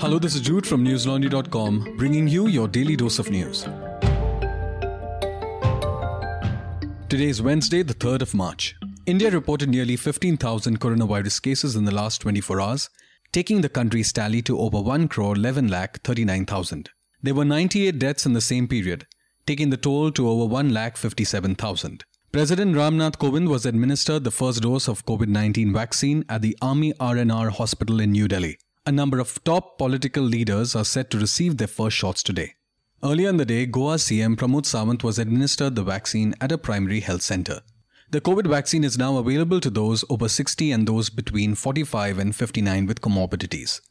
Hello, this is Jude from newslaundry.com, bringing you your daily dose of news. Today is Wednesday, the 3rd of March. India reported nearly 15,000 coronavirus cases in the last 24 hours, taking the country's tally to over 1 crore 11 lakh 39,000. There were 98 deaths in the same period, taking the toll to over 1 lakh 57,000. President Ramnath Kovind was administered the first dose of COVID 19 vaccine at the Army R&R hospital in New Delhi. A number of top political leaders are set to receive their first shots today. Earlier in the day, Goa CM Pramod Sawant was administered the vaccine at a primary health center. The COVID vaccine is now available to those over 60 and those between 45 and 59 with comorbidities.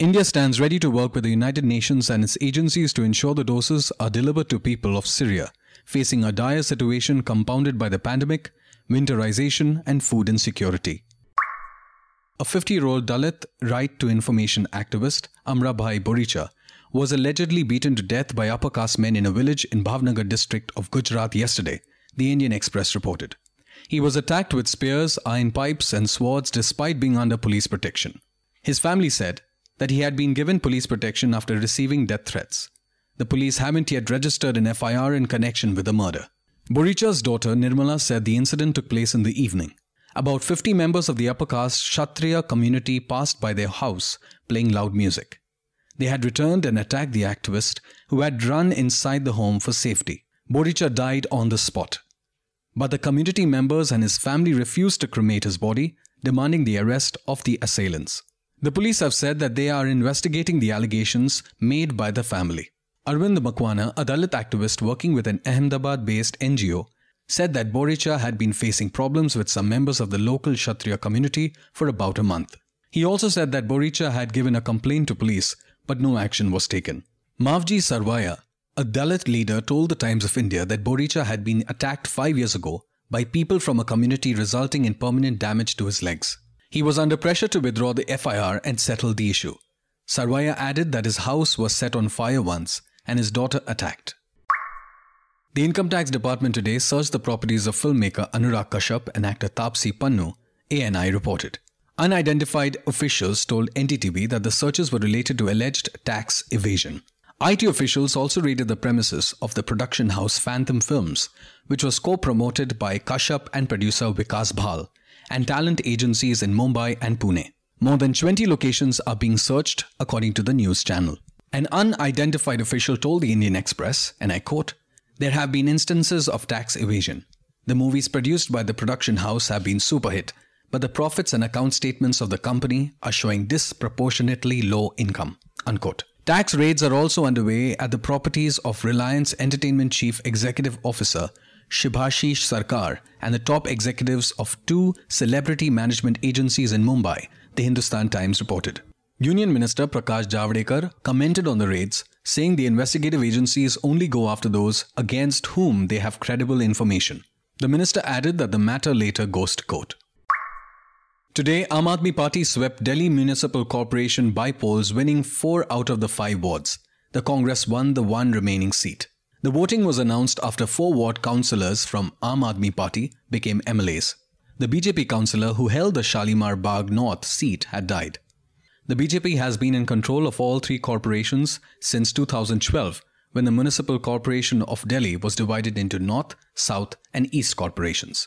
India stands ready to work with the United Nations and its agencies to ensure the doses are delivered to people of Syria, facing a dire situation compounded by the pandemic, winterization, and food insecurity. A 50 year old Dalit right to information activist, Amra Amrabhai Boricha, was allegedly beaten to death by upper caste men in a village in Bhavnagar district of Gujarat yesterday, the Indian Express reported. He was attacked with spears, iron pipes, and swords despite being under police protection. His family said that he had been given police protection after receiving death threats. The police haven't yet registered an FIR in connection with the murder. Boricha's daughter Nirmala said the incident took place in the evening. About 50 members of the upper caste Kshatriya community passed by their house playing loud music. They had returned and attacked the activist who had run inside the home for safety. Boricha died on the spot. But the community members and his family refused to cremate his body, demanding the arrest of the assailants. The police have said that they are investigating the allegations made by the family. Arvind Makwana, a Dalit activist working with an Ahmedabad based NGO, said that Boricha had been facing problems with some members of the local Kshatriya community for about a month. He also said that Boricha had given a complaint to police, but no action was taken. Mavji Sarvaya, a Dalit leader, told the Times of India that Boricha had been attacked five years ago by people from a community, resulting in permanent damage to his legs. He was under pressure to withdraw the FIR and settle the issue. Sarvaya added that his house was set on fire once and his daughter attacked. The Income Tax Department today searched the properties of filmmaker Anurag Kashyap and actor Taapsee Pannu, ANI reported. Unidentified officials told NDTV that the searches were related to alleged tax evasion. IT officials also raided the premises of the production house Phantom Films, which was co-promoted by Kashyap and producer Vikas Bahl, and talent agencies in Mumbai and Pune. More than 20 locations are being searched, according to the news channel. An unidentified official told the Indian Express, and I quote, there have been instances of tax evasion. The movies produced by the production house have been super hit, but the profits and account statements of the company are showing disproportionately low income. Unquote. Tax raids are also underway at the properties of Reliance Entertainment Chief Executive Officer Shubhashish Sarkar and the top executives of two celebrity management agencies in Mumbai, the Hindustan Times reported. Union Minister Prakash Javadekar commented on the raids, saying the investigative agencies only go after those against whom they have credible information. The minister added that the matter later goes to court. Today, Aam Aadmi Party swept Delhi Municipal Corporation by polls, winning four out of the five wards. The Congress won the one remaining seat. The voting was announced after four ward councillors from Aam Aadmi Party became MLAs. The BJP councillor who held the Shalimar Bagh North seat had died. The BJP has been in control of all three corporations since 2012, when the Municipal Corporation of Delhi was divided into North, South, and East corporations.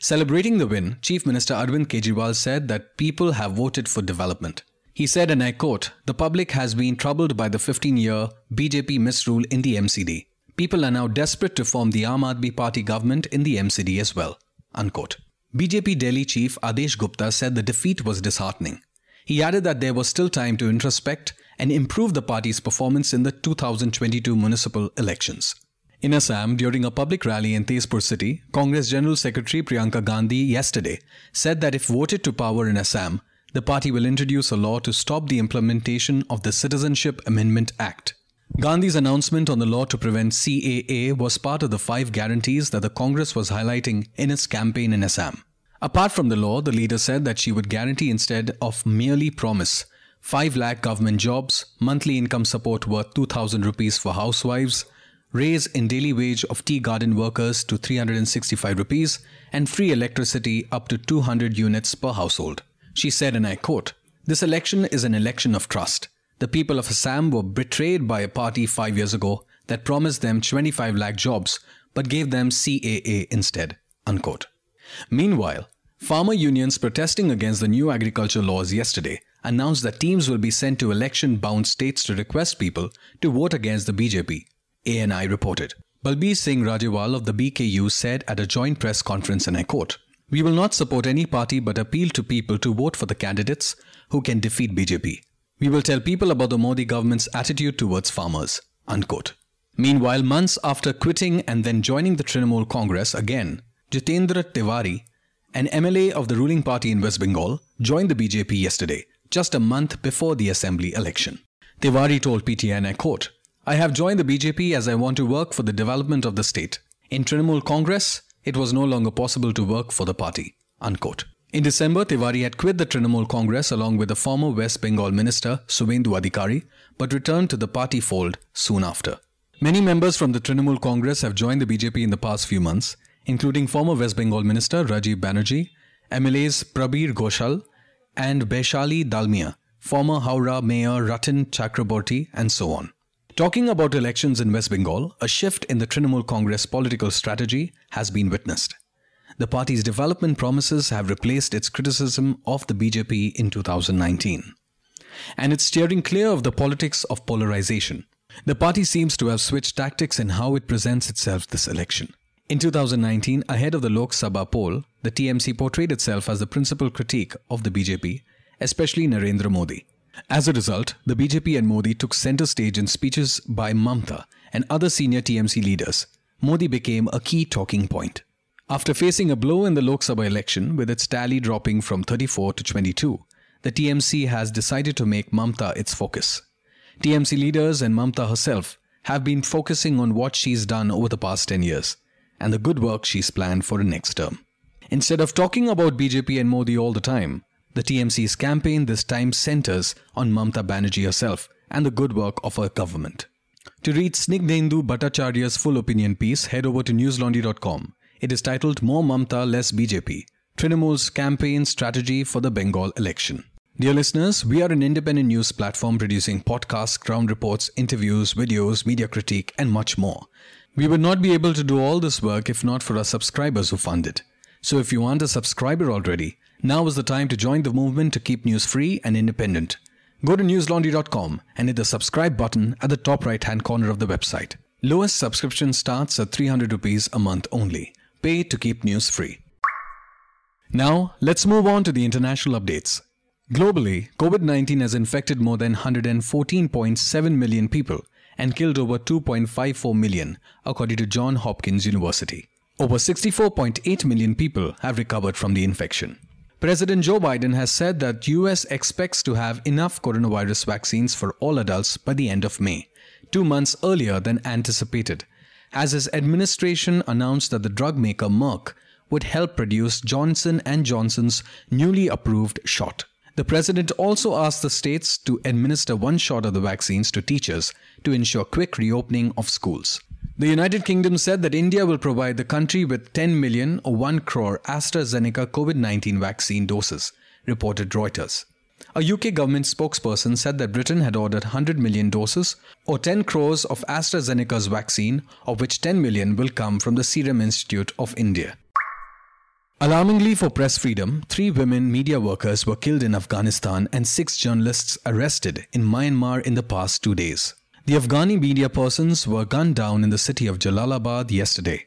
Celebrating the win, Chief Minister Arvind Kejriwal said that people have voted for development. He said, and I quote, The public has been troubled by the 15 year BJP misrule in the MCD. People are now desperate to form the Aam Aadmi Party government in the MCD as well. Unquote. BJP Delhi Chief Adesh Gupta said the defeat was disheartening. He added that there was still time to introspect and improve the party's performance in the 2022 municipal elections. In Assam, during a public rally in Tezpur city, Congress General Secretary Priyanka Gandhi yesterday said that if voted to power in Assam, the party will introduce a law to stop the implementation of the Citizenship Amendment Act. Gandhi's announcement on the law to prevent CAA was part of the five guarantees that the Congress was highlighting in its campaign in Assam. Apart from the law, the leader said that she would guarantee instead of merely promise 5 lakh government jobs, monthly income support worth 2000 rupees for housewives, raise in daily wage of tea garden workers to 365 rupees, and free electricity up to 200 units per household. She said, and I quote, This election is an election of trust. The people of Assam were betrayed by a party five years ago that promised them 25 lakh jobs but gave them CAA instead. Unquote. Meanwhile, farmer unions protesting against the new agriculture laws yesterday announced that teams will be sent to election bound states to request people to vote against the BJP, ANI reported. Balbir Singh Rajewal of the BKU said at a joint press conference, and I quote, We will not support any party but appeal to people to vote for the candidates who can defeat BJP. We will tell people about the Modi government's attitude towards farmers. Unquote. Meanwhile, months after quitting and then joining the Trinamool Congress again, Jitendra Tiwari, an MLA of the ruling party in West Bengal, joined the BJP yesterday, just a month before the assembly election. Tiwari told PTI, and I quote, I have joined the BJP as I want to work for the development of the state. In Trinamool Congress, it was no longer possible to work for the party. Unquote. In December, Tiwari had quit the Trinamool Congress along with the former West Bengal minister Suvendu Adhikari, but returned to the party fold soon after. Many members from the Trinamool Congress have joined the BJP in the past few months, including former West Bengal minister Rajiv Banerjee, MLAs Prabir Ghoshal and Baishali Dalmia, former Howrah Mayor Ratan Chakraborty, and so on. Talking about elections in West Bengal, a shift in the Trinamool Congress political strategy has been witnessed. The party's development promises have replaced its criticism of the BJP in 2019. And it's steering clear of the politics of polarization. The party seems to have switched tactics in how it presents itself this election. In 2019, ahead of the Lok Sabha poll, the TMC portrayed itself as the principal critique of the BJP, especially Narendra Modi. As a result, the BJP and Modi took center stage in speeches by Mamta and other senior TMC leaders. Modi became a key talking point. After facing a blow in the Lok Sabha election, with its tally dropping from 34 to 22, the TMC has decided to make Mamta its focus. TMC leaders and Mamta herself have been focusing on what she's done over the past 10 years and the good work she's planned for the next term. Instead of talking about BJP and Modi all the time, the TMC's campaign this time centers on Mamta Banerjee herself and the good work of her government. To read Snigdhendu Bhattacharya's full opinion piece, head over to newslaundry.com. It is titled More Mamta, Less BJP Trinamool's Campaign Strategy for the Bengal Election. Dear listeners, we are an independent news platform producing podcasts, ground reports, interviews, videos, media critique, and much more. We would not be able to do all this work if not for our subscribers who fund it. So if you aren't a subscriber already, now is the time to join the movement to keep news free and independent. Go to newslaundry.com and hit the subscribe button at the top right hand corner of the website. Lowest subscription starts at 300 rupees a month only. Pay to keep news free. Now, let's move on to the international updates. Globally, COVID 19 has infected more than 114.7 million people and killed over 2.54 million, according to Johns Hopkins University. Over 64.8 million people have recovered from the infection. President Joe Biden has said that US expects to have enough coronavirus vaccines for all adults by the end of May, 2 months earlier than anticipated, as his administration announced that the drug maker Merck would help produce Johnson & Johnson's newly approved shot. The president also asked the states to administer one shot of the vaccines to teachers to ensure quick reopening of schools. The United Kingdom said that India will provide the country with 10 million or 1 crore AstraZeneca COVID 19 vaccine doses, reported Reuters. A UK government spokesperson said that Britain had ordered 100 million doses or 10 crores of AstraZeneca's vaccine, of which 10 million will come from the Serum Institute of India. Alarmingly for press freedom, three women media workers were killed in Afghanistan and six journalists arrested in Myanmar in the past two days. The Afghani media persons were gunned down in the city of Jalalabad yesterday.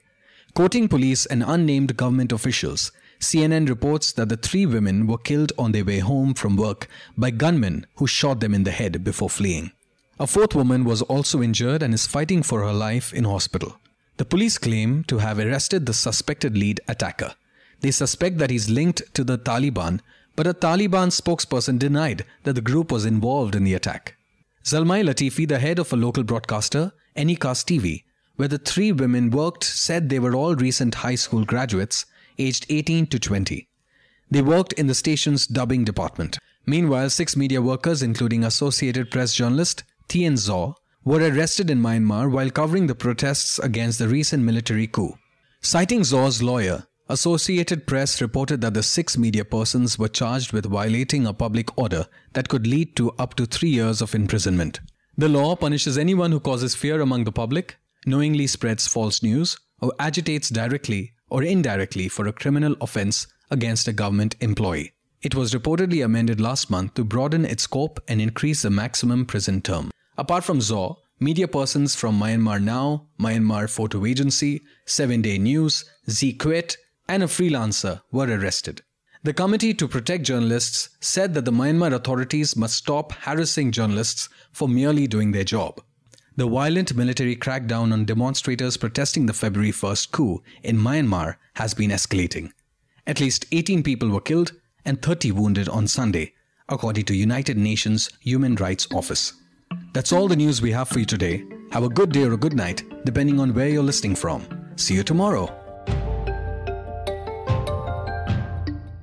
Quoting police and unnamed government officials, CNN reports that the three women were killed on their way home from work by gunmen who shot them in the head before fleeing. A fourth woman was also injured and is fighting for her life in hospital. The police claim to have arrested the suspected lead attacker. They suspect that he's linked to the Taliban, but a Taliban spokesperson denied that the group was involved in the attack. Zalmai Latifi, the head of a local broadcaster, Enikass TV, where the three women worked, said they were all recent high school graduates, aged 18 to 20. They worked in the station's dubbing department. Meanwhile, six media workers, including Associated Press journalist Thein Zaw, were arrested in Myanmar while covering the protests against the recent military coup. Citing Zaw's lawyer, Associated Press reported that the six media persons were charged with violating a public order that could lead to up to three years of imprisonment. The law punishes anyone who causes fear among the public, knowingly spreads false news, or agitates directly or indirectly for a criminal offense against a government employee. It was reportedly amended last month to broaden its scope and increase the maximum prison term. Apart from ZAW, media persons from Myanmar Now, Myanmar Photo Agency, 7 Day News, Zee Kwet, and a freelancer were arrested. The Committee to Protect Journalists said that the Myanmar authorities must stop harassing journalists for merely doing their job. The violent military crackdown on demonstrators protesting the February 1st coup in Myanmar has been escalating. At least 18 people were killed and 30 wounded on Sunday, according to United Nations Human Rights Office. That's all the news we have for you today. Have a good day or a good night, depending on where you're listening from. See you tomorrow.